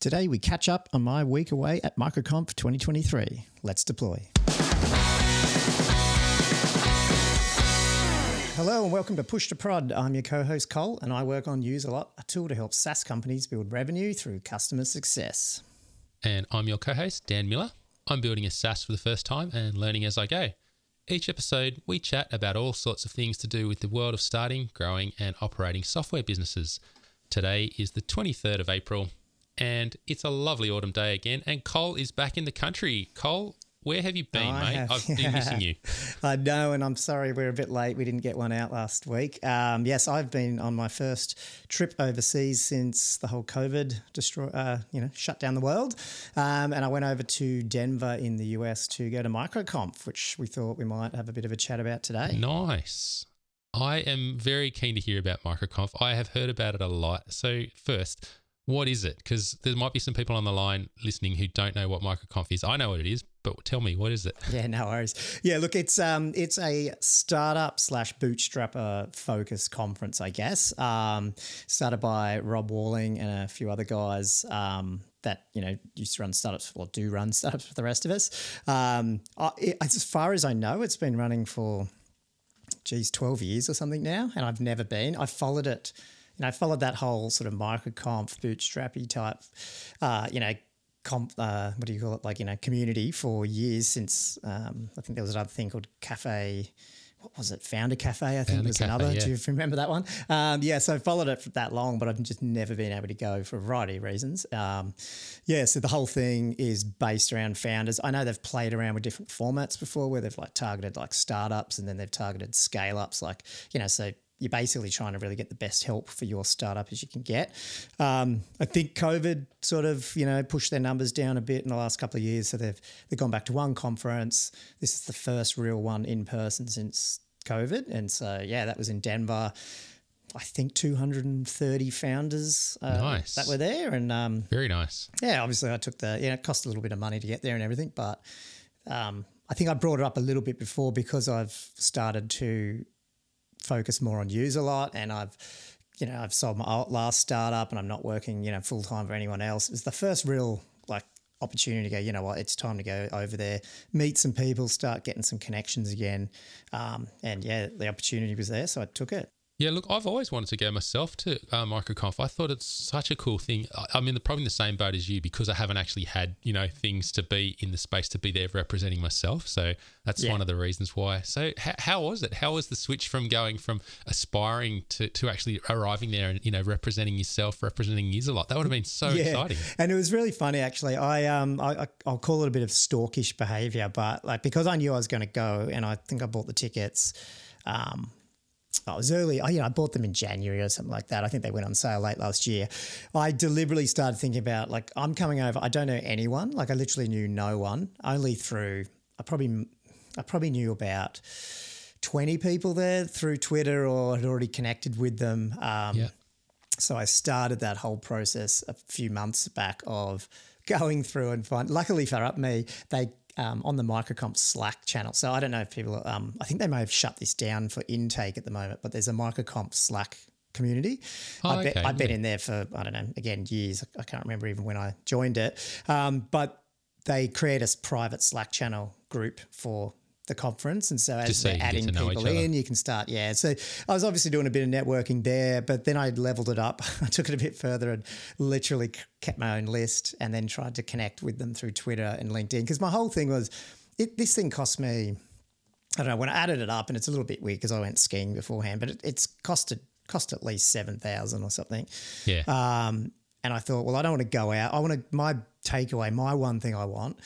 Today we catch up on my week away at MicroConf 2023. Let's deploy. Hello and welcome to Push to Prod. I'm your co-host Cole and I work on Userlot, a tool to help SaaS companies build revenue through customer success. And I'm your co-host Dan Miller. I'm building a SaaS for the first time and learning as I go. Each episode, we chat about all sorts of things to do with the world of starting, growing, and operating software businesses. Today is the 23rd of April, and it's a lovely autumn day again. And Cole is back in the country. Cole, where have you been, I mate? have- I've been missing you. I know, and I'm sorry we're a bit late. We didn't get one out last week. Um, yes, I've been on my first trip overseas since the whole COVID destroy, uh, you know, shut down the world. Um, and I went over to Denver in the US to go to MicroConf, which we thought we might have a bit of a chat about today. Nice. I am very keen to hear about MicroConf. I have heard about it a lot. So, first, what is it? Because there might be some people on the line listening who don't know what MicroConf is. I know what it is, but tell me, what is it? Yeah, no worries. Yeah, look, it's um, it's a startup slash bootstrapper focus conference, I guess. Um, started by Rob Walling and a few other guys. Um, that you know used to run startups or do run startups for the rest of us. Um, I, it, as far as I know, it's been running for geez, 12 years or something now, and I've never been. I followed it, you know, I followed that whole sort of microconf, bootstrappy type, uh, you know, comp, uh, what do you call it, like, you know, community for years since um, I think there was another thing called Cafe. What was it? Founder Cafe, I think Founder was Cafe, another. yeah. Do you remember that one? Um, yeah, so I followed it for that long, but I've just never been able to go for a variety of reasons. Um, yeah, so the whole thing is based around founders. I know they've played around with different formats before where they've like targeted like startups and then they've targeted scale ups, like, you know, so you're basically trying to really get the best help for your startup as you can get. Um, I think COVID sort of, you know, pushed their numbers down a bit in the last couple of years. So they've they've gone back to one conference. This is the first real one in person since COVID. And so yeah, that was in Denver. I think 230 founders uh, Nice. that were there. And um, Very nice. yeah, obviously I took the, you know, it cost a little bit of money to get there and everything, but um, I think I brought it up a little bit before because I've started to focus more on Userlot and I've, you know, I've sold my last startup and I'm not working, you know, full time for anyone else. It was the first real like opportunity to go, you know what, it's time to go over there, meet some people, start getting some connections again. Um, and yeah, the opportunity was there. So I took it. Yeah, look, I've always wanted to go myself to uh, MicroConf. I thought it's such a cool thing. I- I'm in the, probably in the same boat as you because I haven't actually had, you know, things to be in the space to be there representing myself. So that's Yeah. one of the reasons why. So h- how was it? How was the switch from going from aspiring to, to actually arriving there and, you know, representing yourself, representing Userlot? That would have been so exciting. And it was really funny actually. I um I, I I'll call it a bit of stalkish behavior, but like because I knew I was going to go, and I think I bought the tickets. Um, I was early. I, you know, I bought them in January or something like that. I think they went on sale late last year. I deliberately started thinking about like I'm coming over. I don't know anyone. Like I literally knew no one. Only through I probably I probably knew about twenty people there through Twitter or had already connected with them. Um, Yeah. so I started that whole process a few months back of going through and find. Luckily for up me, they um, on the MicroConf Slack channel. So I don't know if people. Um, I think they may have shut this down for intake at the moment, but there's a MicroConf Slack community. Oh, I bet, okay, I've been yeah. in there for I don't know again years. I can't remember even when I joined it, um, but they create a private Slack channel group for the conference, and so as Just so they're adding people in, you can start. Yeah, so I was obviously doing a bit of networking there, but then I leveled it up. I took it a bit further and literally kept my own list, and then tried to connect with them through Twitter and LinkedIn because my whole thing was, it, this thing cost me. I don't know when I added it up, and it's a little bit weird because I went skiing beforehand, but it, it's costed cost at least seven thousand or something. Yeah. Um, and I thought, well, I don't want to go out. I want to, my takeaway, my one thing I want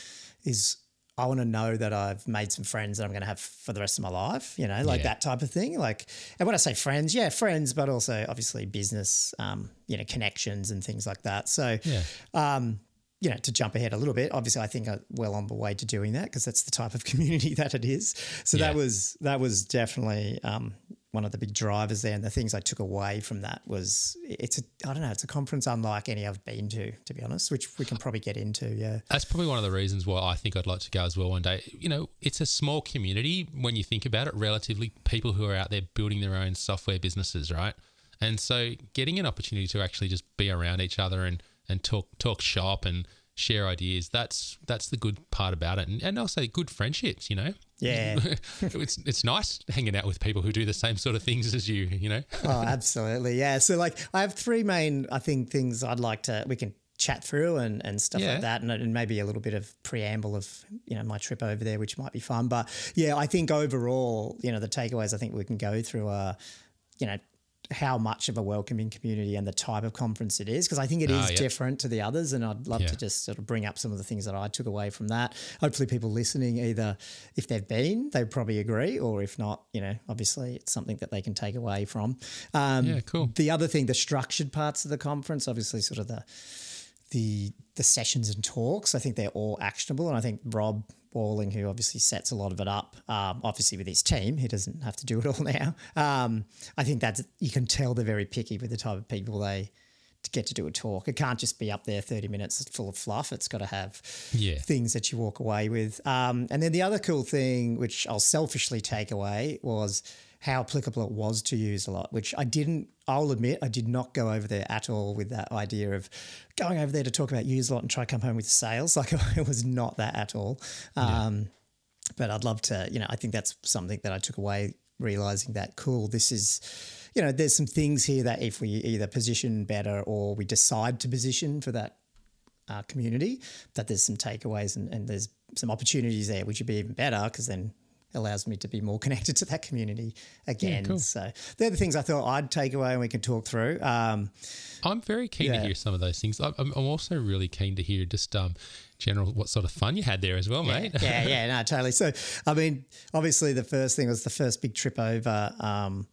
is I want to know that I've made some friends that I'm going to have for the rest of my life, you know, like Yeah. that type of thing. Like, and when I say friends, yeah, friends, but also obviously business, um, you know, connections and things like that. So, Yeah. um, you know, to jump ahead a little bit, obviously, I think I'm well on the way to doing that because that's the type of community that it is. So that was that was definitely um, one of the big drivers there. And the things I took away from that was it's a I don't know, it's a conference unlike any I've been to, to be honest, which we can probably get into. Yeah, That's probably one of the reasons why I think I'd like to go as well one day. You know, it's a small community when you think about it, relatively people who are out there building their own software businesses, right? And so getting an opportunity to actually just be around each other and and talk talk shop and share ideas. That's that's the good part about it, and, and also good friendships. You know, Yeah. it's it's nice hanging out with people who do the same sort of things as you. You know, oh, absolutely. Yeah. So like I have three main I think things I'd like to we can chat through and, and stuff Yeah. like that and, and maybe a little bit of preamble of you know my trip over there which might be fun but yeah I think overall you know the takeaways I think we can go through are you know how much of a welcoming community and the type of conference it is because I think it is Ah, yeah. different to the others and I'd love Yeah. to just sort of bring up some of the things that I took away from that hopefully people listening either if they've been they probably agree or if not you know obviously it's something that they can take away from um, Yeah, cool. the other thing the structured parts of the conference obviously sort of the the the sessions and talks. I think they're all actionable, and I think Rob Walling, who obviously sets a lot of it up, um, obviously with his team, he doesn't have to do it all now. Um, I think that's you can tell they're very picky with the type of people they get to do a talk. It can't just be up there thirty minutes full of fluff. It's got to have Yeah. things that you walk away with. Um, and then the other cool thing, which I'll selfishly take away, was how applicable it was to Userlot, which I didn't, I'll admit, I did not go over there at all with that idea of going over there to talk about Userlot and try to come home with sales. Like it was not that at all. Um, But I'd love to, you know, I think that's something that I took away realizing that cool, this is, you know, there's some things here that if we either position better or we decide to position for that uh, community, that there's some takeaways and, and there's some opportunities there, which would be even better because then allows me to be more connected to that community again. cool. So they're the things I thought I'd take away and we can talk through. Um, I'm very keen to hear some of those things. I'm, I'm I'm also really keen to hear just um, general what sort of fun you had there as well, mate. yeah, yeah, no, totally. So, I mean, obviously, the first thing was the first big trip over, um,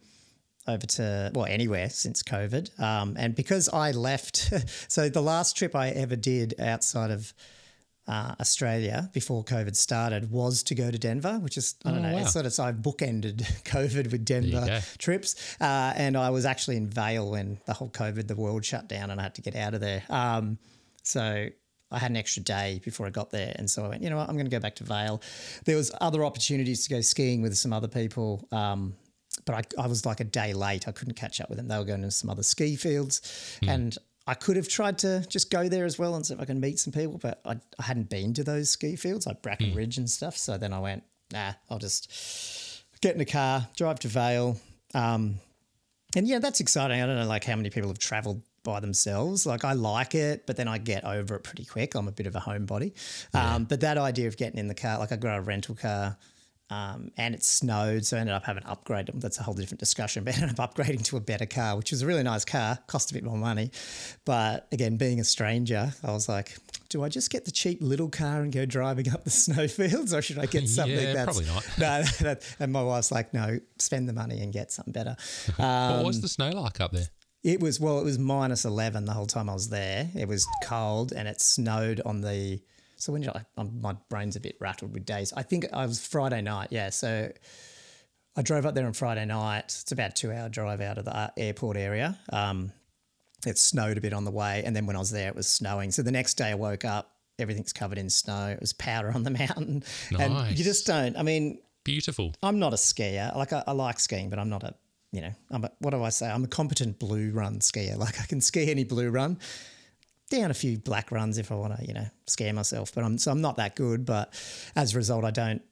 over to well, anywhere since COVID, um, and because I left, so the last trip I ever did outside of. Uh, Australia before COVID started was to go to Denver, which is I don't Oh, know. wow. It's sort of so I've bookended COVID with Denver trips, uh, and I was actually in Vail when the whole COVID, the world shut down, and I had to get out of there. Um, so I had an extra day before I got there, and so I went. You know what? I'm going to go back to Vail. There was other opportunities to go skiing with some other people. Um, but I, I was like a day late. I couldn't catch up with them. They were going to some other ski fields, and I could have tried to just go there as well and see if I can meet some people, but I, I hadn't been to those ski fields like Breckenridge and stuff. So then I went, nah, I'll just get in a car, drive to Vail. Um, and yeah, that's exciting. I don't know like how many people have traveled by themselves. Like I like it, but then I get over it pretty quick. I'm a bit of a homebody. Um, but that idea of getting in the car, like I got a rental car. Um, and it snowed, so I ended up having to upgrade them. That's a whole different discussion. But I ended up upgrading to a better car, which was a really nice car, cost a bit more money. But again, being a stranger, I was like, do I just get the cheap little car and go driving up the snowfields, or should I get something Yeah, that's probably not. No, that, and my wife's like, no, spend the money and get something better. what was the snow like up there? It was well, it was minus eleven the whole time I was there. It was cold and it snowed on the. So when did I? Um, my brain's a bit rattled with days. I think I was Friday night. Yeah, so I drove up there on Friday night. It's about a two hour drive out of the uh, airport area. Um, it snowed a bit on the way, and then when I was there, it was snowing. So the next day, I woke up. Everything's covered in snow. It was powder on the mountain, and Nice. you just don't. I mean, Beautiful. I'm not a skier. Like I, I like skiing, but I'm not a you know I'm a, what do I say? I'm a competent blue run skier. Like I can ski any blue run, down a few black runs if I want to you know scare myself. But I'm so I'm not that good. But as a result, I don't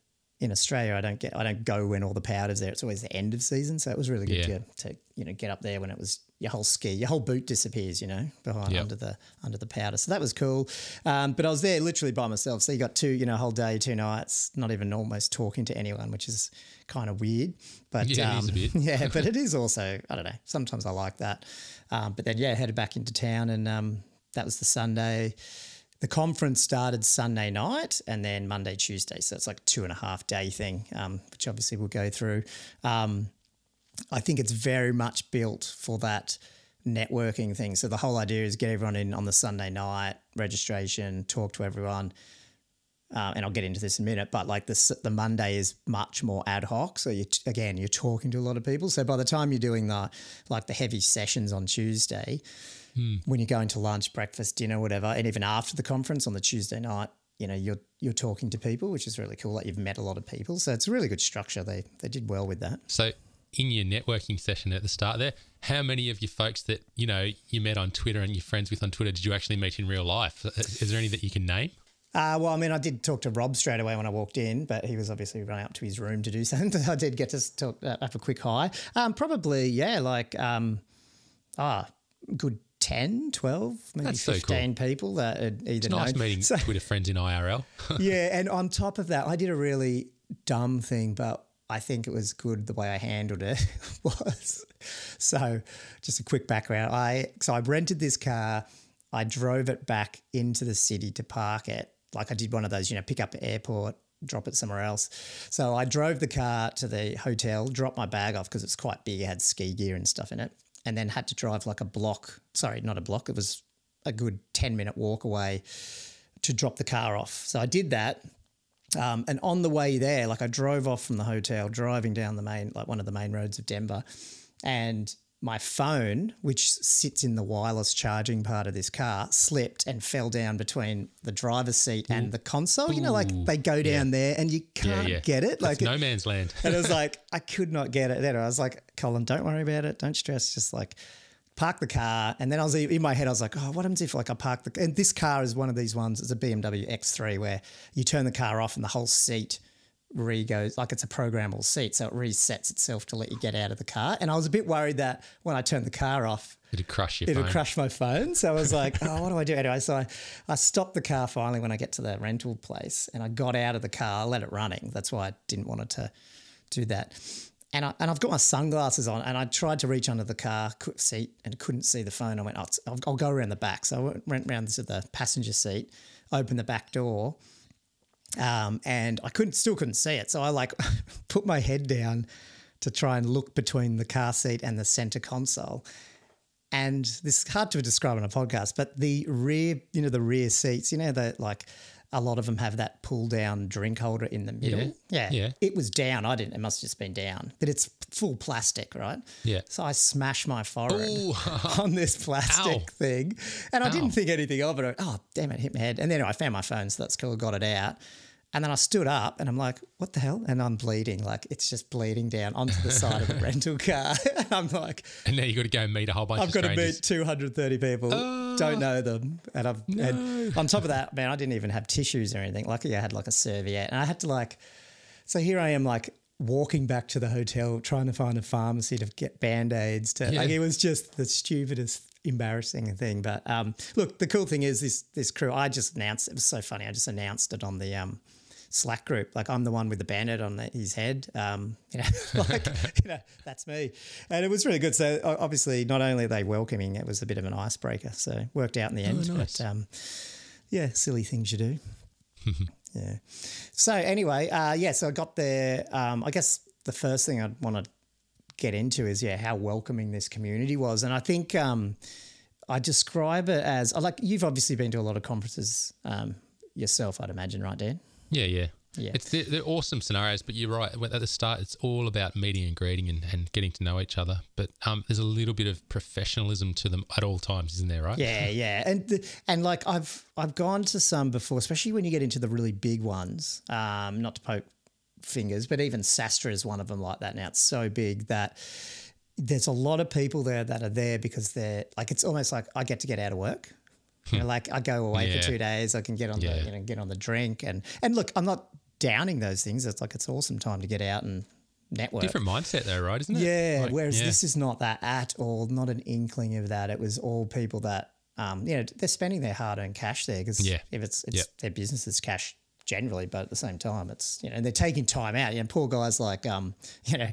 in Australia. I don't get I don't go when all the powder's there. It's always the end of season, so it was really good Yeah. to, to you know get up there when it was your whole ski, your whole boot disappears, you know, behind Yep. under the under the powder. So that was cool. Um, but I was there literally by myself. So you got two, you know, a whole day, two nights, not even almost talking to anyone, which is kind of weird. But Yeah, um, is a bit. yeah, but it is also I don't know. Sometimes I like that. Um, but then yeah, headed back into town, and um, that was the Sunday. The conference started Sunday night and then Monday, Tuesday. So it's like two and a half day thing, um, which obviously we'll go through. Um, I think it's very much built for that networking thing. So the whole idea is get everyone in on the Sunday night, registration, talk to everyone. Uh, and I'll get into this in a minute, but like this, the Monday is much more ad hoc. So you again, you're talking to a lot of people. So by the time you're doing the like the heavy sessions on Tuesday, when you're going to lunch, breakfast, dinner, whatever, and even after the conference on the Tuesday night, you know, you're you're talking to people, which is really cool. Like you've met a lot of people, so it's a really good structure. They they did well with that. So in your networking session at the start there, how many of your folks that you know you met on Twitter and you're friends with on Twitter did you actually meet in real life? Is there any that you can name? Uh, well, I mean, I did talk to Rob straight away when I walked in, but he was obviously running up to his room to do something. I did get to talk, uh, have a quick hi. Um, probably, yeah, like um, ah, good 10, 12, maybe That's so 15 people that had either It's nice known. meeting So- Twitter friends in IRL. yeah, and on top of that, I did a really dumb thing, but I think it was good the way I handled it was. So, just a quick background. I so I rented this car. I drove it back into the city to park it. Like I did one of those, you know, pick up at airport, drop it somewhere else. So I drove the car to the hotel, dropped my bag off because it's quite big. It had ski gear and stuff in it, and then had to drive like a block. Sorry, not a block. It was a good ten minute walk away to drop the car off. So I did that. Um, and on the way there, like I drove off from the hotel, driving down the main, like one of the main roads of Denver, and my phone, which sits in the wireless charging part of this car, slipped and fell down between the driver's seat and mm. the console. You know, like they go down there and you can't yeah. get it. Like Like, no man's land. and it was like I could not get it. Then I was like, Colin, don't worry about it. Don't stress. Just like park the car. And then I was in my head, I was like, oh, what happens if like I park the? And this car is one of these ones. It's a BMW X3 where you turn the car off and the whole seat re goes like it's a programmable seat, so it resets itself to let you get out of the car. And I was a bit worried that when I turned the car off, It'd crush your it'll phone. crush my phone. So I was like, oh, what do I do? Anyway, so I, I stopped the car finally when I get to the rental place and I got out of the car, let it running. That's why I didn't want it to do that. And, I, and I've got my sunglasses on and I tried to reach under the car seat and couldn't see the phone. I went, oh, I'll, I'll go around the back. So I went, went around to the passenger seat, opened the back door um, and I couldn't still couldn't see it. So I like put my head down to try and look between the car seat and the center console. And this is hard to describe on a podcast, but the rear, you know, the rear seats, you know, that like a lot of them have that pull down drink holder in the middle. Yeah. Yeah. It was down. I didn't, it must have just been down, but it's full plastic, right? Yeah. So I smashed my forehead Ooh. on this plastic Ow. thing. And I Ow. didn't think anything of it. Oh, damn it, hit my head. And then I found my phone, so that's cool, got it out. And then I stood up and I'm like, what the hell? And I'm bleeding. Like it's just bleeding down onto the side of the rental car. and I'm like, and now you got to go and meet a whole bunch of people. I've got to meet 230 people, don't know them. And I've and on top of that, man, I didn't even have tissues or anything. Luckily, I had like a serviette. And I had to like, so here I am like walking back to the hotel, trying to find a pharmacy to get band aids. To Yeah. like, it was just the stupidest, embarrassing thing. But um, look, the cool thing is this this crew. I just announced it was so funny. I just announced it on the um. Slack group, like I'm the one with the bandit on the, his head. Um, you know, like you know, that's me, and it was really good. So obviously, not only are they welcoming, it was a bit of an icebreaker. So worked out in the end. nice. But um, yeah, silly things you do. yeah. So anyway, uh, yeah. So I got there. Um, I guess the first thing I'd want to get into is yeah how welcoming this community was, and I think um, I describe it as like you've obviously been to a lot of conferences um, yourself, I'd imagine, right, Dan? Yeah, yeah. Yeah. It's they're, they're awesome scenarios, but you're right. At the start, it's all about meeting and greeting and, and getting to know each other. But um, there's a little bit of professionalism to them at all times, isn't there? Right? Yeah, yeah, and and like I've I've gone to some before, especially when you get into the really big ones. Um, not to poke fingers, but even SaaStr is one of them like that. Now it's so big that there's a lot of people there that are there because they're like it's almost like I get to get out of work. You know, like I go away Yeah. for two days, I can get on Yeah. the you know get on the drink and and look, I'm not downing those things. It's like it's awesome time to get out and network. Different mindset, though, right? Isn't it? Yeah, Like, whereas yeah. this is not that at all, not an inkling of that. It was all people that, um, you know, they're spending their hard earned cash there because Yeah. if it's, it's Yep. their business is cash generally, but at the same time, it's, you know, they're taking time out. You know, poor guys like, um, you know,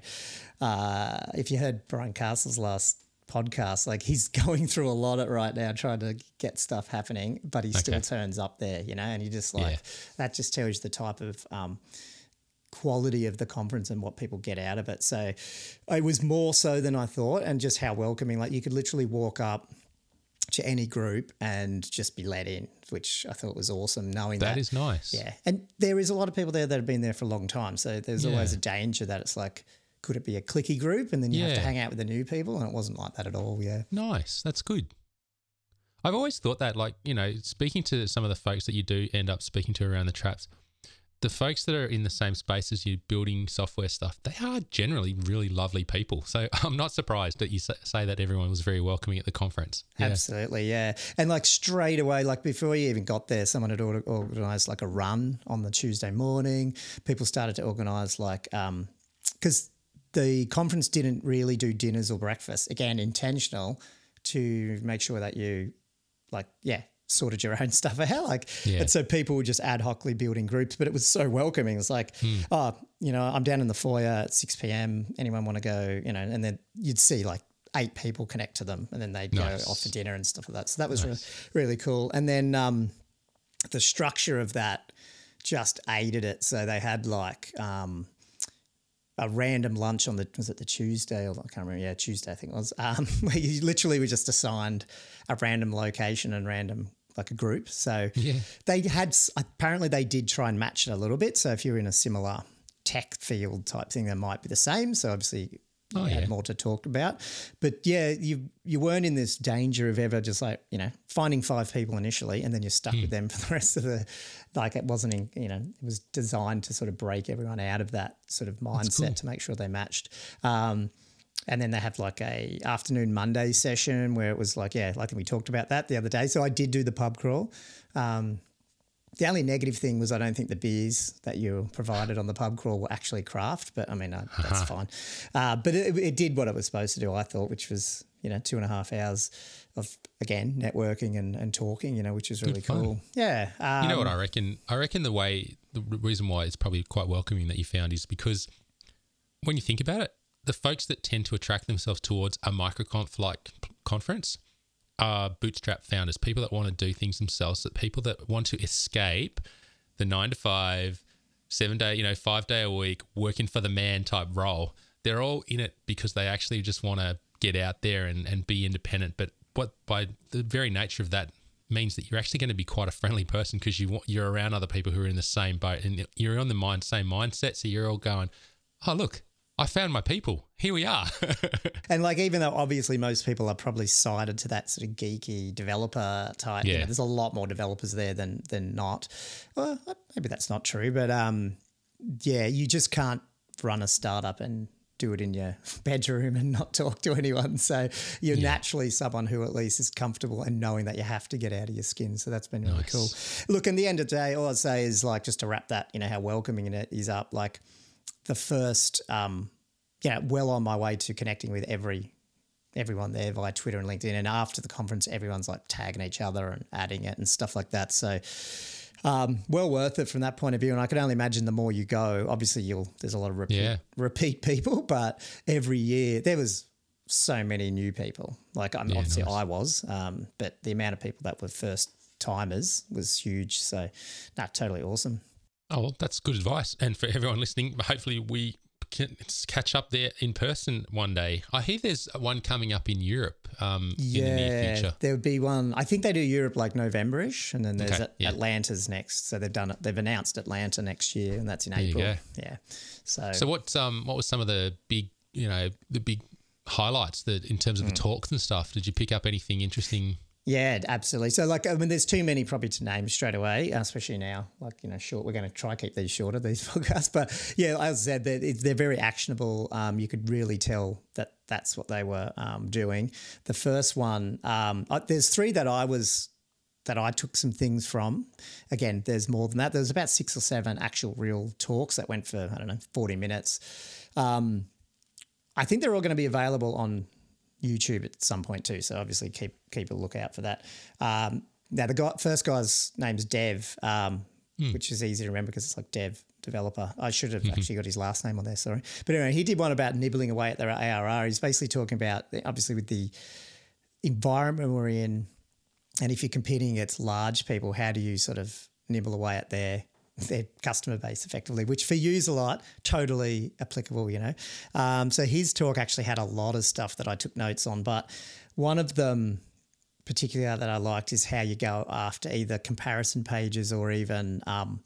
uh, if you heard Brian Castle's last podcast, like he's going through a lot of right now trying to get stuff happening, but he still turns up there, you know, and you just like, Yeah. that just tells you the type of, um, quality of the conference and what people get out of it. So it was more so than I thought, and just how welcoming. Like you could literally walk up to any group and just be let in, which I thought was awesome. Knowing that, that is nice. yeah, and there is a lot of people there that have been there for a long time. So there's always a danger that it's like. Could it be a clicky group and then you have to hang out with the new people? And it wasn't like that at all. Yeah. Nice. That's good. I've always thought that, like, you know, speaking to some of the folks that you do end up speaking to around the traps, the folks that are in the same space as you building software stuff, they are generally really lovely people. So I'm not surprised that you say that everyone was very welcoming at the conference. Yeah. Absolutely, yeah. And like straight away, like before you even got there, someone had organized like a run on the Tuesday morning. People started to organize like, um, because the conference didn't really do dinners or breakfast. Again, intentional to make sure that you like, yeah, sorted your own stuff out. Like, yeah. and so people were just ad hocly building groups, but it was so welcoming. It's like, mm. oh, you know, I'm down in the foyer at 6 p.m. Anyone want to go, you know, and then you'd see like eight people connect to them and then they'd nice. go off for dinner and stuff like that. So that was nice. really, really cool. And then um, the structure of that just aided it. So they had like, um, a random lunch on the was it the Tuesday or I can't remember yeah Tuesday I think it was um, where you literally were just assigned a random location and random like a group. So yeah. they had apparently they did try and match it a little bit. So if you're in a similar tech field type thing, they might be the same. So obviously oh, you yeah. had more to talk about. But yeah, you you weren't in this danger of ever just like, you know, finding five people initially and then you're stuck mm. with them for the rest of the like it wasn't in, you know, it was designed to sort of break everyone out of that sort of mindset cool. to make sure they matched. Um, and then they have like a afternoon Monday session where it was like, yeah, I think we talked about that the other day. So I did do the pub crawl. Um, the only negative thing was I don't think the beers that you provided on the pub crawl were actually craft, but I mean uh, that's fine. Uh, but it, it, did what it was supposed to do, I thought, which was you know two and a half hours of again networking and, and talking, you know, which is really cool. Yeah, um, you know what um, I reckon? I reckon the way the reason why it's probably quite welcoming that you found is because when you think about it, the folks that tend to attract themselves towards a microconf like conference are bootstrap founders, people that want to do things themselves, that people that want to escape the nine to five, seven day, you know, five day a week, working for the man type role. They're all in it because they actually just want to get out there and, and be independent. But what by the very nature of that means that you're actually going to be quite a friendly person because you want you're around other people who are in the same boat and you're on the mind same mindset. So you're all going, oh look, I found my people. Here we are. and like, even though obviously most people are probably sided to that sort of geeky developer type, yeah. You know, there's a lot more developers there than than not. Well, maybe that's not true, but um, yeah, you just can't run a startup and do it in your bedroom and not talk to anyone. So you're yeah. naturally someone who at least is comfortable and knowing that you have to get out of your skin. So that's been really nice. cool. Look, in the end of the day, all I'd say is like just to wrap that, you know, how welcoming it is up. Like the first, um, yeah, well on my way to connecting with every everyone there via Twitter and LinkedIn. And after the conference, everyone's like tagging each other and adding it and stuff like that. So, um, well worth it from that point of view. And I can only imagine the more you go, obviously you'll there's a lot of repeat, yeah. repeat people, but every year there was so many new people. Like I'm yeah, obviously nice. I was, um, but the amount of people that were first timers was huge. So, not totally awesome. Oh, well, that's good advice. And for everyone listening, hopefully we can catch up there in person one day. I hear there's one coming up in Europe um, yeah, in the near future. There would be one. I think they do Europe like Novemberish, and then there's okay, yeah. Atlanta's next. So they've done it. They've announced Atlanta next year, and that's in there April. Yeah. So so what um what was some of the big you know the big highlights that in terms of the mm. talks and stuff? Did you pick up anything interesting? Yeah, absolutely. So, like, I mean, there's too many probably to name straight away, especially now. Like, you know, short. We're going to try keep these shorter these podcasts, but yeah, as I said, they're, they're very actionable. Um, you could really tell that that's what they were um, doing. The first one, um, uh, there's three that I was that I took some things from. Again, there's more than that. There's about six or seven actual real talks that went for I don't know 40 minutes. Um, I think they're all going to be available on YouTube at some point too. So obviously keep keep a lookout for that. Um, now the guy, first guy's name's Dev, um, mm. which is easy to remember because it's like Dev developer. I should have mm-hmm. actually got his last name on there. Sorry, but anyway, he did one about nibbling away at their ARR. He's basically talking about obviously with the environment we're in, and if you're competing against large people, how do you sort of nibble away at their their customer base effectively, which for Userlot, totally applicable, you know. Um, so his talk actually had a lot of stuff that I took notes on, but one of them particularly that I liked is how you go after either comparison pages or even, um,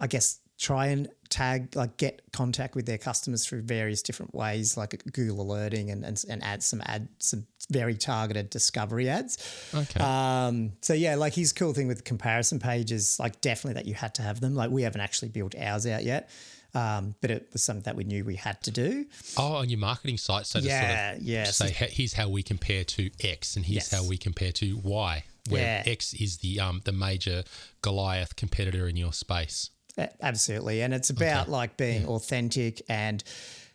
I guess, try and tag like get contact with their customers through various different ways like google alerting and and, and add some add some very targeted discovery ads Okay. um so yeah like his cool thing with comparison pages like definitely that you had to have them like we haven't actually built ours out yet um but it was something that we knew we had to do oh, on your marketing site, so to Yeah, sort of yeah, so- say, "He- here's how we compare to X, and here's Yes. how we compare to Y, where Yeah. X is the um the major Goliath competitor in your space. Absolutely. And it's about like being authentic and,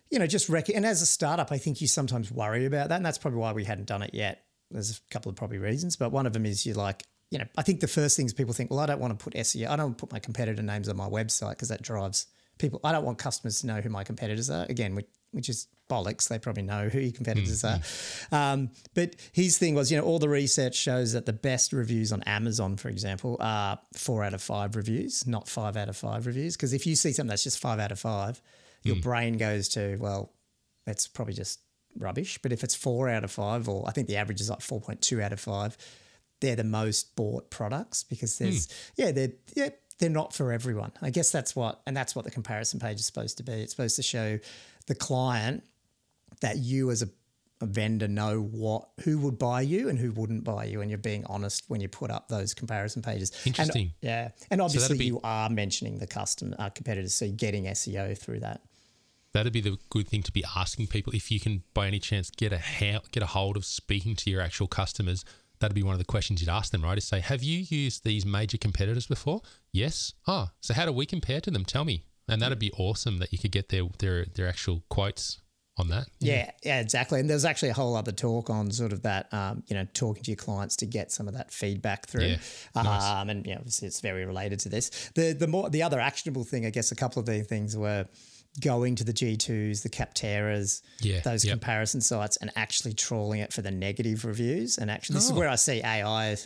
you know, just rec- and as a startup, I think you sometimes worry about that. And that's probably why we hadn't done it yet. There's a couple of probably reasons, but one of them is you're like, you know, I think the first things people think, well, I don't want to put SEO, I don't want to put my competitor names on my website because that drives people. I don't want customers to know who my competitors are. Again, which, which is bollocks. They probably know who your competitors mm-hmm. are. Um, but his thing was, you know, all the research shows that the best reviews on Amazon, for example, are four out of five reviews, not five out of five reviews. Because if you see something that's just five out of five, your mm. brain goes to, well, that's probably just rubbish. But if it's four out of five, or I think the average is like 4.2 out of five, they're the most bought products because there's, mm. yeah, they're, yeah, they're not for everyone. I guess that's what, and that's what the comparison page is supposed to be. It's supposed to show the client that you as a, a vendor know what who would buy you and who wouldn't buy you, and you're being honest when you put up those comparison pages. And- Interesting. yeah, and obviously be- you are mentioning the custom uh, competitors, so you're getting SEO through that. That'd be the good thing to be asking people if you can, by any chance, get a get a hold of speaking to your actual customers. That'd be one of the questions you'd ask them, right? Is say, have you used these major competitors before? Yes. Ah, so how do we compare to them? Tell me. And that'd be awesome that you could get their their their actual quotes on that. Yeah, yeah, exactly. And there's actually a whole other talk on sort of that, um, you know, talking to your clients to get some of that feedback through. Yeah, nice. Um, and yeah, obviously it's very related to this. The the more the other actionable thing, I guess, a couple of the things were going to the G2s, the Capterras, Yeah, those yep. comparison sites, and actually trawling it for the negative reviews. And actually, this is Oh. where I see AI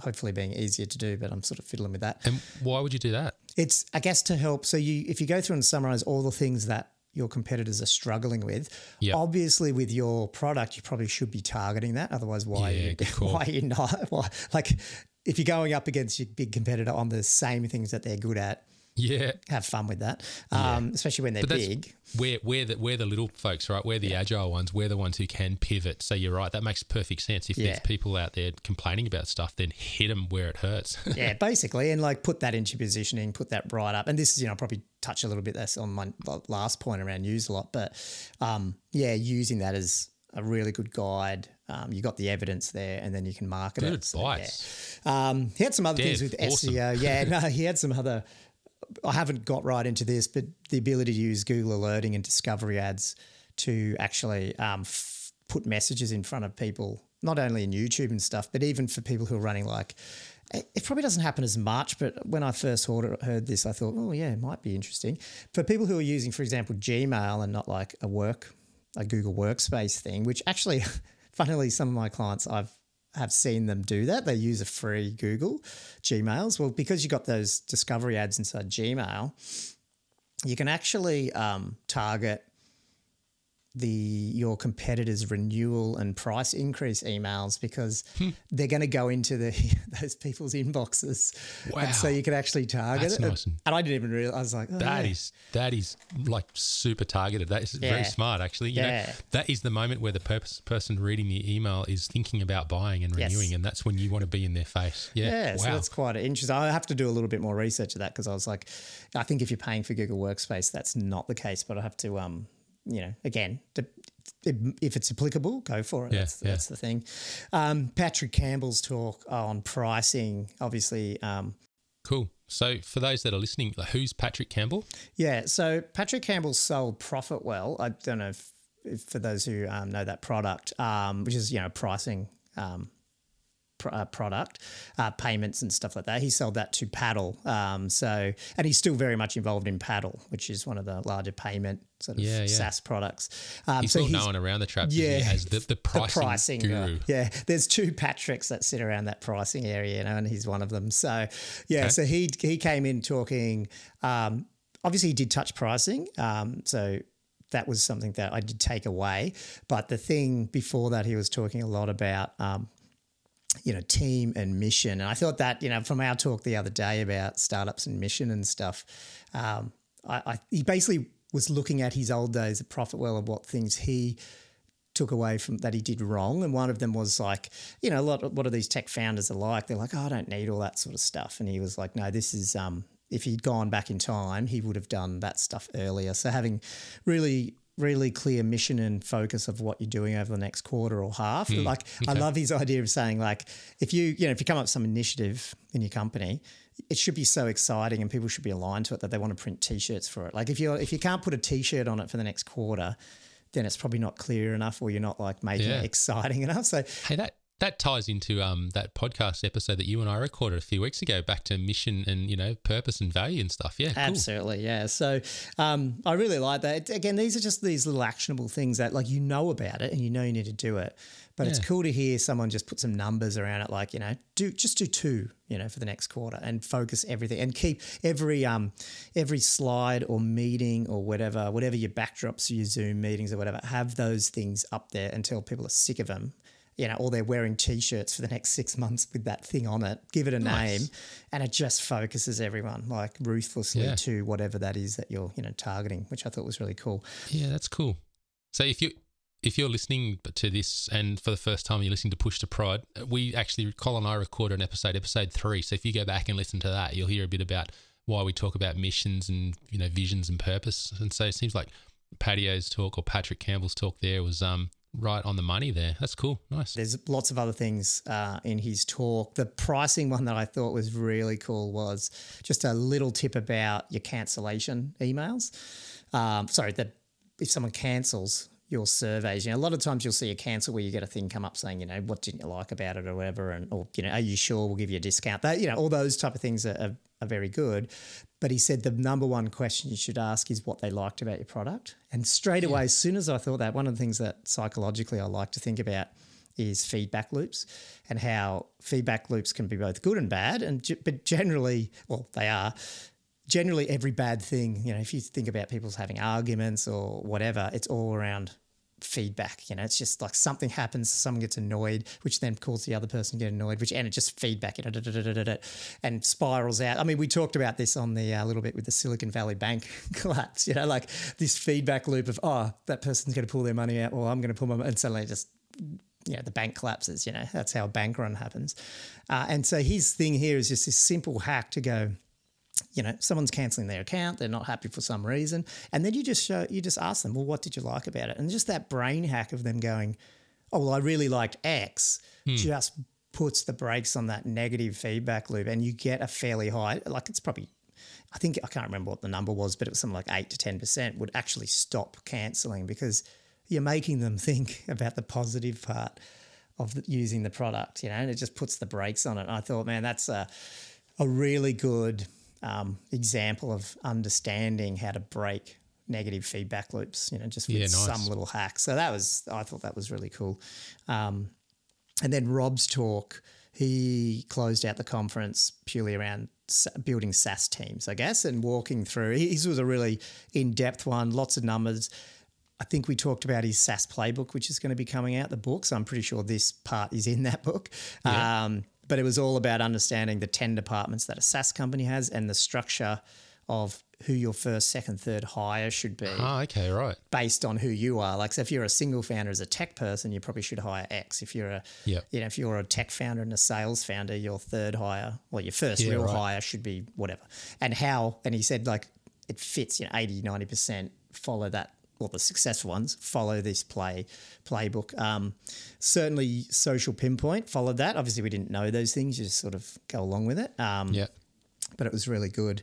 hopefully being easier to do, but I'm sort of fiddling with that. And why would you do that? It's I guess to help. So you if you go through and summarize all the things that your competitors are struggling with, Yep. obviously with your product, you probably should be targeting that. Otherwise, why Yeah, are you, why are you not? Why, like if you're going up against your big competitor on the same things that they're good at, Yeah, have fun with that. Um, especially when they're big. we're we're the we're the little folks, right? We're the agile ones. We're the ones who can pivot. So you're right. That makes perfect sense. If Yeah. there's people out there complaining about stuff, then hit them where it hurts. yeah, basically, and like put that into positioning, put that right up. And this is, you know, probably touch a little bit less on my last point around Userlot, but um, yeah, using that as a really good guide. Um, you got the evidence there, and then you can market Good it. So, advice. yeah. Um, he had some other things with awesome. SEO. Yeah, no, he had some other. I haven't got right into this, but the ability to use Google alerting and discovery ads to actually um, f- put messages in front of people, not only in YouTube and stuff, but even for people who are running like. It it probably doesn't happen as much, but when I first heard, heard this, I thought, oh yeah, it might be interesting for people who are using, for example, Gmail and not like a work, a Google Workspace thing. Which actually, funnily, some of my clients I've have seen them do that. They use a free Google Gmails. Well, because you've got those discovery ads inside Gmail, you can actually um, target the your competitors' renewal and price increase emails because Hmm. they're going to go into the those people's inboxes. And so you can actually target That's it. nice. And I didn't even realize. I was like, oh, That yeah. is that is like super targeted. That is very smart, actually. You know, Yeah. that is the moment where the purpose, person reading the email is thinking about buying and Yes. renewing, and that's when you want to be in their face. Yeah, Yeah, so that's quite interesting. I have to do a little bit more research of that because I was like, I think if you're paying for Google Workspace, that's not the case. But I have to, um, you know, again, to, if it's applicable, go for it. Yeah, that's, yeah. that's the thing. Um, Patrick Campbell's talk on pricing, obviously. Um, cool. So for those that are listening, who's Patrick Campbell? yeah, so Patrick Campbell sold Profitwell. I don't know if, if for those who um, know that product, um, which is you know pricing um, pr- uh, product, uh, payments and stuff like that. He sold that to Paddle. Um, so and he's still very much involved in Paddle, which is one of the larger payment sort of Yeah, yeah. SaaS products. Um, He's so well known around the traps yeah, as the, the pricing, guy. guru. Yeah, there's two Patricks that sit around that pricing area, you know, and he's one of them. So, yeah, Okay. so he he came in talking. Um, obviously, he did touch pricing. Um, so that was something that I did take away. But the thing before that, he was talking a lot about. Um, you know, team and mission. And I thought that, you know, from our talk the other day about startups and mission and stuff, um, I, I he basically was looking at his old days at Profitwell and what things he took away from that he did wrong. And one of them was like, you know, a lot what are these tech founders are like? They're like, oh, I don't need all that sort of stuff. And he was like, no, this is um if he'd gone back in time, he would have done that stuff earlier. So having really really clear mission and focus of what you're doing over the next quarter or half. Hmm. like I love his idea of saying like if you you know if you come up with some initiative in your company, it should be so exciting and people should be aligned to it that they want to print t-shirts for it. Like if you if you can't put a t-shirt on it for the next quarter, then it's probably not clear enough or you're not like making Yeah. it exciting enough. So Hey, that that ties into um that podcast episode that you and I recorded a few weeks ago, back to mission and you know purpose and value and stuff. Yeah, cool. Absolutely, yeah. So um, I really like that. Again, these are just these little actionable things that, like, you know about it and you know you need to do it. But it's cool to hear someone just put some numbers around it, like you know, do just do two, you know, for the next quarter and focus everything and keep every um every slide or meeting or whatever, whatever your backdrops, your Zoom meetings or whatever, have those things up there until people are sick of them. You know, or they're wearing t-shirts for the next six months with that thing on it. Give it a Nice. name, and it just focuses everyone like ruthlessly Yeah. to whatever that is that you're you know targeting, which I thought was really cool. Yeah, that's cool. So if you if you're listening to this and for the first time you're listening to Push to Prod, we actually Colin and I recorded an episode, episode three. So if you go back and listen to that, you'll hear a bit about why we talk about missions and you know visions and purpose. And so it seems like Patio's talk or Patrick Campbell's talk there was um right on the money there. That's cool. Nice. There's lots of other things uh, in his talk. The pricing one that I thought was really cool was just a little tip about your cancellation emails. Um, sorry, that if someone cancels your surveys, you know, a lot of times you'll see a cancel where you get a thing come up saying, you know, what didn't you like about it or whatever, and or you know, are you sure we'll give you a discount? That you know, all those type of things are, are, are very good. But he said the number one question you should ask is what they liked about your product. And straight away, as soon as I thought that, one of the things that psychologically I like to think about is feedback loops and how feedback loops can be both good and bad. And but generally, well, they are. Generally, every bad thing, you know, if you think about people's having arguments or whatever, it's all around feedback. You know, it's just like something happens, someone gets annoyed, which then causes the other person to get annoyed, which and it just feedback, you know, and spirals out. I mean, we talked about this on the uh, little bit with the Silicon Valley Bank collapse. You know, like this feedback loop of oh, that person's going to pull their money out, or I'm going to pull my, and suddenly just you know, the bank collapses, you know, that's how a bank run happens. Uh, and so his thing here is just this simple hack to go, you know, someone's canceling their account, they're not happy for some reason. And then you just show, you just ask them, well, what did you like about it? And just that brain hack of them going, oh, well, I really liked X, hmm. just puts the brakes on that negative feedback loop. And you get a fairly high, like it's probably, I think, I can't remember what the number was, but it was something like 8 to 10% would actually stop canceling because you're making them think about the positive part of the, using the product, you know, and it just puts the brakes on it. And I thought, man, that's a, a really good um, example of understanding how to break negative feedback loops, you know, just with Yeah, nice. some little hack. So that was, I thought that was really cool. Um, and then Rob's talk, he closed out the conference purely around building SaaS teams, I guess, and walking through. His was a really in depth one, lots of numbers. I think we talked about his SaaS playbook, which is going to be coming out, the book. So I'm pretty sure this part is in that book. Um, but it was all about understanding the 10 departments that a SaaS company has and the structure of who your first, second, third hire should be Ah, okay, right. based on who you are. Like, so if you're a single founder as a tech person, you probably should hire X. If you're a, Yep. you know, if you're a tech founder and a sales founder, your third hire, well, your first Yeah, real right. hire should be whatever. And how, and he said like it fits, you know, 80, 90% follow that, or the successful ones follow this play playbook. Um, certainly social pinpoint followed that. Obviously we didn't know those things. You just sort of go along with it. Um, Yeah. but it was really good.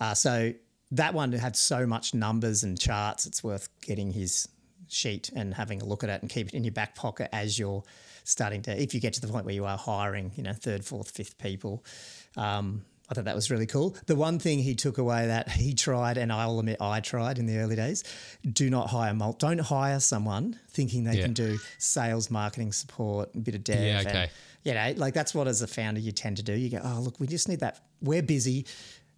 Uh, so that one had so much numbers and charts. It's worth getting his sheet and having a look at it and keep it in your back pocket as you're starting to. If you get to the point where you are hiring, you know, third, fourth, fifth people. Um, I thought that was really cool. The one thing he took away that he tried, and I'll admit I tried in the early days, do not hire mul- Don't hire someone thinking they Yeah. can do sales, marketing, support, a bit of dev. Yeah, and- okay. you know, like that's what as a founder you tend to do. You go, oh, look, we just need that. We're busy.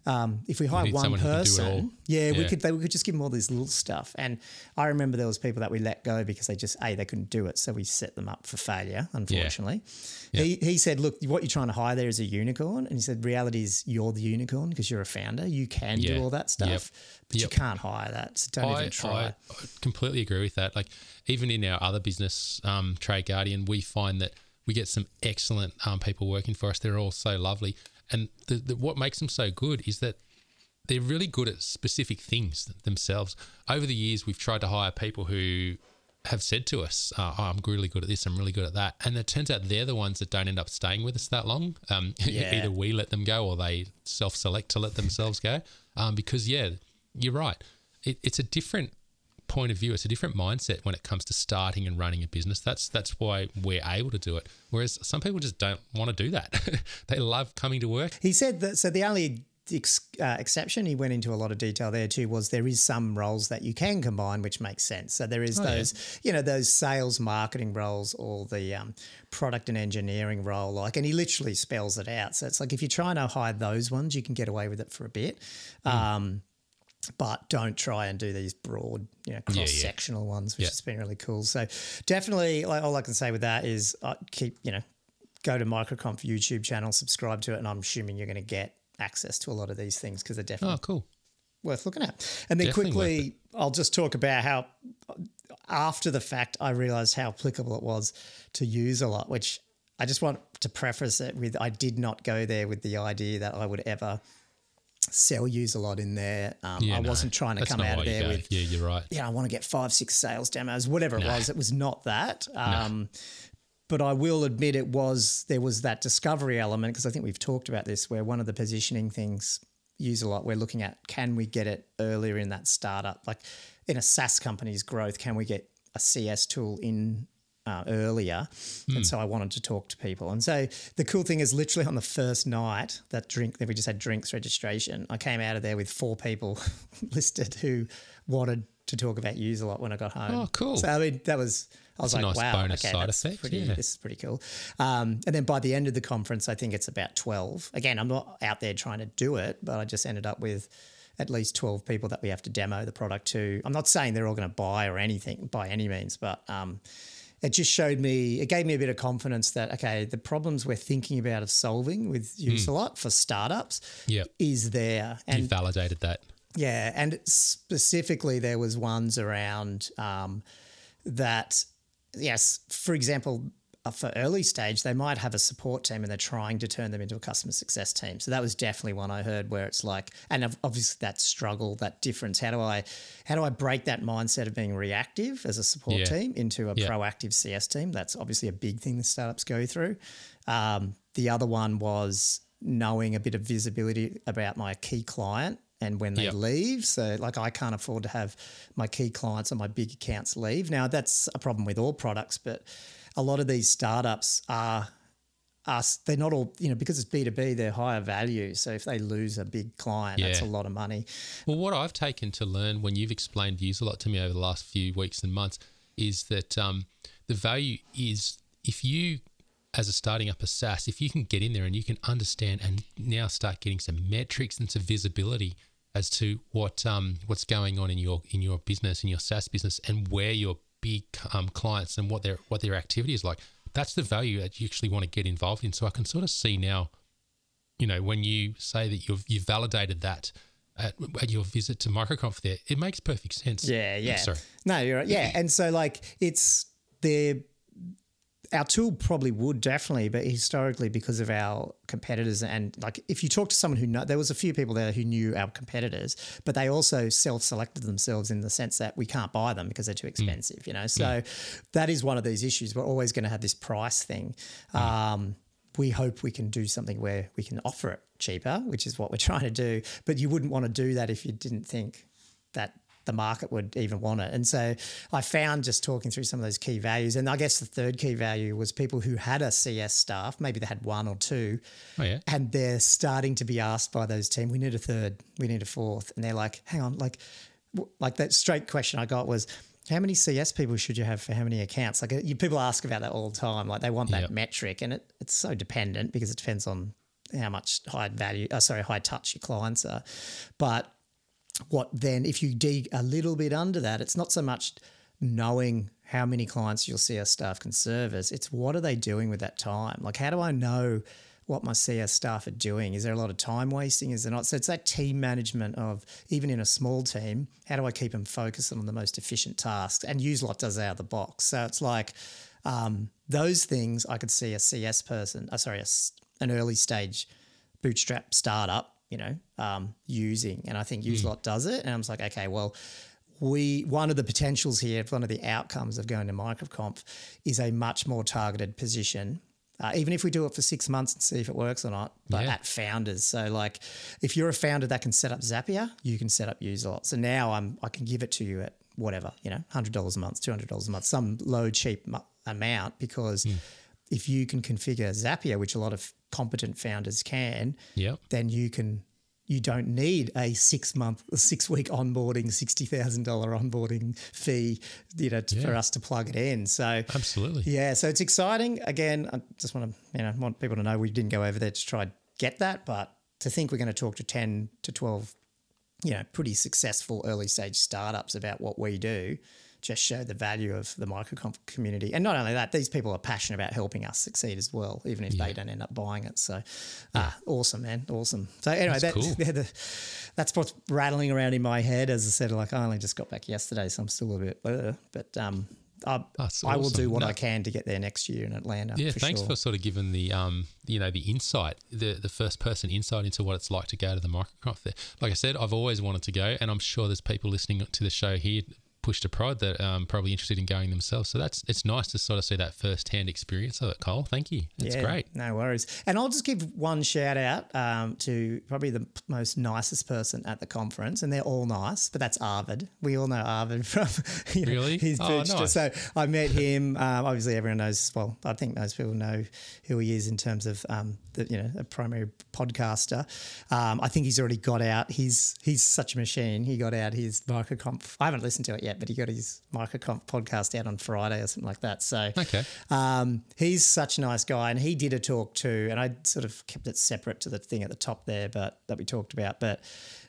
Um, if we hire one someone who can do it all. person, yeah, we could they, we could just give them all this little stuff. And I remember there was people that we let go because they just a they couldn't do it, so we set them up for failure. Unfortunately, he he said, look, what you're trying to hire there is a unicorn, and he said, reality is you're the unicorn because you're a founder. You can Yeah. do all that stuff, Yep. but Yep. you can't hire that. So don't I, even try. I completely agree with that. Like even in our other business, um, Trade Guardian, we find that we get some excellent um, people working for us. They're all so lovely, and the, the, what makes them so good is that they're really good at specific things themselves. Over the years, we've tried to hire people who have said to us, uh, oh, "I'm really good at this. I'm really good at that," and it turns out they're the ones that don't end up staying with us that long. Um, Yeah. either we let them go or they self-select to let themselves go. Um, because yeah, you're right. It, it's a different point of view. It's a different mindset when it comes to starting and running a business. That's that's why we're able to do it. Whereas some people just don't want to do that. they love coming to work. He said that. So the only ex, uh, exception he went into a lot of detail there too was there is some roles that you can combine, which makes sense. So there is Oh, yeah. those, you know, those sales marketing roles or the um, product and engineering role, like, and he literally spells it out. So it's like if you're trying to hide those ones, you can get away with it for a bit. Hmm. Um, but don't try and do these broad, you know, cross sectional ones, which Yeah. has been really cool. So definitely, like, all I can say with that is uh, keep, you know, go to Microconf YouTube channel, subscribe to it, and I'm assuming you're going to get access to a lot of these things because they're definitely Oh, cool. worth looking at. And then Definitely quickly, I'll just talk about how after the fact I realized how applicable it was to Userlot, which I just want to preface it with I did not go there with the idea that I would ever sell Userlot in there. Um, Yeah, I no, wasn't trying to come out of there with Yeah, you're right. yeah, I want to get five, six sales demos, whatever it was. It was not that. Um, But I will admit it was, there was that discovery element because I think we've talked about this where one of the positioning things Userlot, we're looking at can we get it earlier in that startup? Like in a SaaS company's growth, can we get a CS tool in uh, earlier. And so I wanted to talk to people. And so the cool thing is, literally on the first night that drink that we just had drinks registration, I came out of there with four people listed who wanted to talk about Userlot when I got home. Oh, cool. So I mean, that was I was That's like, nice wow, okay, that's effect, pretty. yeah. This is pretty cool. Um, and then by the end of the conference, I think it's about twelve. Again, I'm not out there trying to do it, but I just ended up with at least 12 people that we have to demo the product to. I'm not saying they're all going to buy or anything by any means, but um, it just showed me, it gave me a bit of confidence that, okay, the problems we're thinking about of solving with Userlot for startups Yep. is there. You validated that. yeah, and specifically there was ones around um, that, yes, for example, for early stage, they might have a support team and they're trying to turn them into a customer success team. So that was definitely one I heard where it's like, and obviously that struggle, that difference. How do I, how do I break that mindset of being reactive as a support Yeah. team into a Yeah. proactive CS team? That's obviously a big thing that startups go through. Um, the other one was knowing a bit of visibility about my key client and when they Yep. leave. So, like, I can't afford to have my key clients or my big accounts leave. Now, that's a problem with all products, but a lot of these startups are. Are, they're not all, you know, because it's B2B, they're higher value. So if they lose a big client, that's a lot of money. Well, what I've taken to learn when you've explained Userlot to me over the last few weeks and months is that um, the value is if you, as a starting up a SaaS, if you can get in there and you can understand and now start getting some metrics and some visibility as to what um, what's going on in your in your business in your SaaS business and where your big um, clients and what their what their activity is like. That's the value that you actually want to get involved in. So I can sort of see now you know, when you say that you've you've validated that at, at your visit to Microconf there, it makes perfect sense. Yeah, yeah. Sorry. No, you're right. Yeah, and so like it's the our tool probably would definitely, but historically because of our competitors and like if you talk to someone who know, there was a few people there who knew our competitors, but they also self-selected themselves in the sense that we can't buy them because they're too hmm. expensive, you know. Hmm. So that is one of these issues. We're always going to have this price thing. Hmm. Um, we hope we can do something where we can offer it cheaper, which is what we're trying to do. But you wouldn't want to do that if you didn't think that the market would even want it. And so I found just talking through some of those key values, and I guess the third key value was people who had a CS staff, maybe they had one or two, Oh yeah. and they're starting to be asked by those team, we need a third, we need a fourth, and they're like, hang on, like, like that straight question I got was. How many CS people should you have for how many accounts? Like you, people ask about that all the time. Like they want that Yep. metric, and it, it's so dependent because it depends on how much high value, uh, sorry, high touch your clients are. But what then, if you dig a little bit under that, it's not so much knowing how many clients your CS staff can service, it's what are they doing with that time? Like, how do I know what my CS staff are doing? Is there a lot of time wasting? Is there not? So it's that team management of even in a small team, how do I keep them focused on the most efficient tasks? And use Userlot does out of the box. So it's like um, those things I could see a CS person, uh, sorry, a, an early stage bootstrap startup, you know, um, using. And I think Userlot mm. does it. And I was like, okay, well, we one of the potentials here, one of the outcomes of going to MicroConf is a much more targeted position. Uh, even if we do it for six months and see if it works or not, but yeah. at founders. So like, if you're a founder that can set up Zapier, you can set up Userlot. So now I'm I can give it to you at whatever you know, hundred dollars a month, two hundred dollars a month, some low cheap mu- amount because. Mm. If you can configure Zapier, which a lot of competent founders can, yep. then you can you don't need a six month, six week onboarding, sixty thousand dollar onboarding fee, you know, yeah. for us to plug it in. So absolutely, yeah. So it's exciting. Again, I just want to you know want people to know we didn't go over there to try and get that, but to think we're going to talk to ten to twelve, you know, pretty successful early stage startups about what we do just show the value of the microconf community. And not only that, these people are passionate about helping us succeed as well, even if yeah. they don't end up buying it. So, yeah. uh, awesome, man, awesome. So anyway, that's, cool. the, that's what's rattling around in my head. As I said, like I only just got back yesterday, so I'm still a bit, uh, but um, I, awesome. I will do what no. I can to get there next year in Atlanta. Yeah, for thanks sure. for sort of giving the um, you know, the insight, the the first person insight into what it's like to go to the microconf there. Like I said, I've always wanted to go, and I'm sure there's people listening to the show here push to prod that are um, probably interested in going themselves. So that's it's nice to sort of see that first hand experience of it, Cole. Thank you. That's yeah, great. No worries. And I'll just give one shout out um, to probably the most nicest person at the conference, and they're all nice, but that's Arvid. We all know Arvid from you know, really his oh, nice. So I met him. Um, obviously, everyone knows. Well, I think most people know who he is in terms of um, the you know a primary podcaster. Um, I think he's already got out. He's he's such a machine. He got out his microconf. I haven't listened to it yet but he got his microconf podcast out on Friday or something like that. So okay, um, he's such a nice guy, and he did a talk too. And I sort of kept it separate to the thing at the top there, but that we talked about. But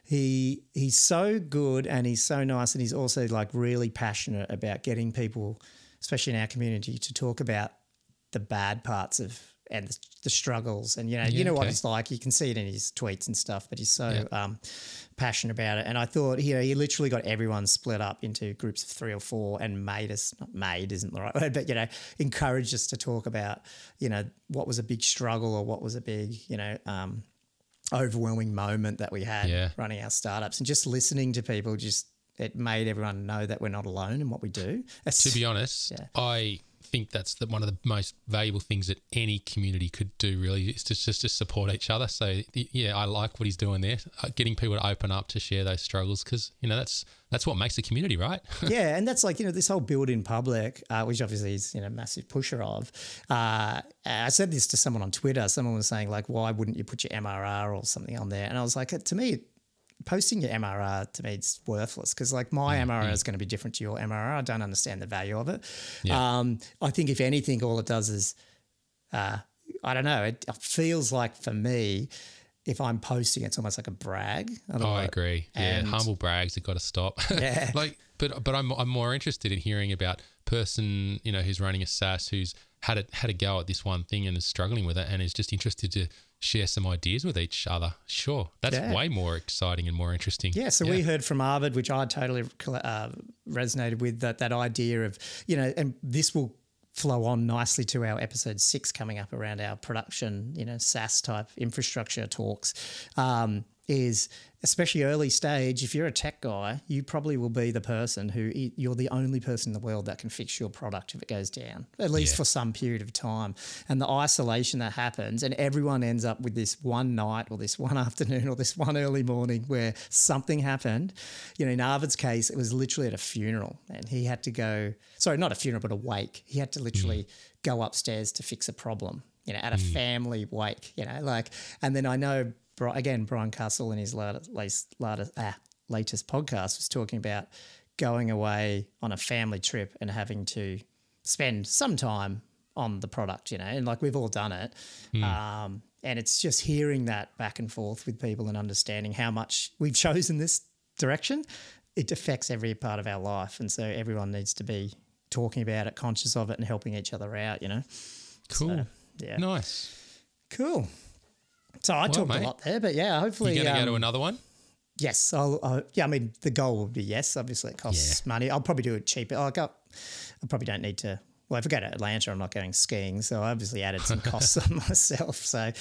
he he's so good, and he's so nice, and he's also like really passionate about getting people, especially in our community, to talk about the bad parts of and the, the struggles and you know yeah, you know okay. what it's like you can see it in his tweets and stuff but he's so yeah. um, passionate about it and I thought you know he literally got everyone split up into groups of three or four and made us not made isn't the right word but you know encouraged us to talk about you know what was a big struggle or what was a big you know um, overwhelming moment that we had yeah. running our startups and just listening to people just it made everyone know that we're not alone in what we do. to be honest, I think that's the, one of the most valuable things that any community could do. Really, is to just to support each other. So yeah, I like what he's doing there, uh, getting people to open up to share those struggles because you know that's that's what makes a community, right? yeah, and that's like you know this whole build in public, uh, which obviously is you know massive pusher of. Uh, I said this to someone on Twitter. Someone was saying like, why wouldn't you put your MRR or something on there? And I was like, to me, posting your MRR to me is worthless because like my mm, MRR is going to be different to your MRR. I don't understand the value of it. Yeah. Um, I think if anything, all it does is, uh, I don't know. It feels like for me, if I'm posting, it's almost like a brag. Oh, I agree. Yeah, humble brags have got to stop. Yeah. like, but but I'm I'm more interested in hearing about person you know who's running a SaaS who's had a had a go at this one thing and is struggling with it and is just interested to share some ideas with each other. Sure, that's yeah. way more exciting and more interesting. Yeah. So yeah. we heard from Arvid, which I totally uh, resonated with that that idea of you know, and this will flow on nicely to our episode six coming up around our production, you know, SaaS type infrastructure talks. Um, is especially early stage, if you're a tech guy, you probably will be the person who you're the only person in the world that can fix your product if it goes down, at least yeah. for some period of time. And the isolation that happens, and everyone ends up with this one night or this one afternoon or this one early morning where something happened. You know, in Arvid's case, it was literally at a funeral, and he had to go, sorry, not a funeral, but a wake. He had to literally mm. go upstairs to fix a problem you know, at a mm. family wake, you know, like, and then I know again, Brian Castle in his latest, latest, ah, latest podcast was talking about going away on a family trip and having to spend some time on the product, you know, and like we've all done it. Mm. Um, and it's just hearing that back and forth with people and understanding how much we've chosen this direction. It affects every part of our life, and so everyone needs to be talking about it, conscious of it, and helping each other out. You know. Cool. So, yeah. Nice. Cool. So I talked mate. a lot there, but yeah, hopefully. You going to go um, to another one? Yes, I'll. Uh, yeah, I mean, the goal would be yes. Obviously, it costs money. I'll probably do it cheaper. I'll go, I probably don't need to. Well, if I go to Atlanta, I'm not going skiing, so I obviously added some costs on myself. So,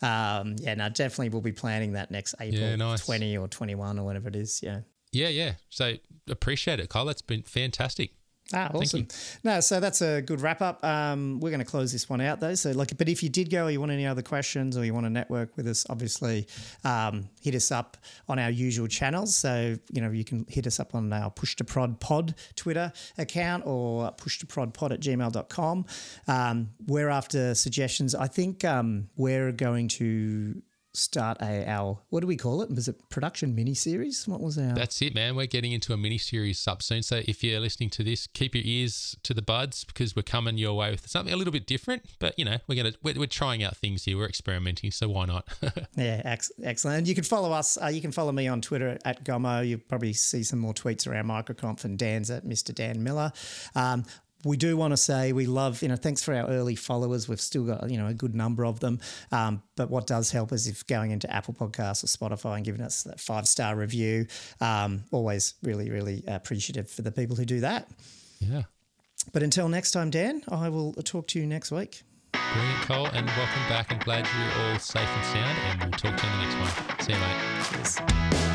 um, yeah, no, definitely we'll be planning that next April Yeah, nice. 20 or 21 or whatever it is. Yeah. Yeah, yeah. So appreciate it, Kyle. That's been fantastic. Ah, awesome. No, so that's a good wrap up. Um, we're going to close this one out though. So, like, but if you did go, or you want any other questions, or you want to network with us, obviously, um, hit us up on our usual channels. So, you know, you can hit us up on our Push to Prod Pod Twitter account or push to prod pod at gmail.com. Um, we're after suggestions. I think um, we're going to start a our what do we call it? Was it production mini series? What was our That's it, man. We're getting into a mini series up soon. So if you're listening to this, keep your ears to the buds because we're coming your way with something a little bit different. But you know, we're gonna we're, we're trying out things here. We're experimenting, so why not? Yeah, ex- excellent. And you can follow us. Uh, you can follow me on Twitter at Gomo. You'll probably see some more tweets around MicroConf and Dan's at Mr. Dan Miller. Um, we do want to say we love, you know, thanks for our early followers. We've still got, you know, a good number of them. Um, but what does help is if going into Apple Podcasts or Spotify and giving us that five star review. Um, always really, really appreciative for the people who do that. yeah. But until next time, Dan, I will talk to you next week. Brilliant, Cole, and welcome back. I'm glad you're all safe and sound, and we'll talk to you in the next one. See you, mate. Cheers.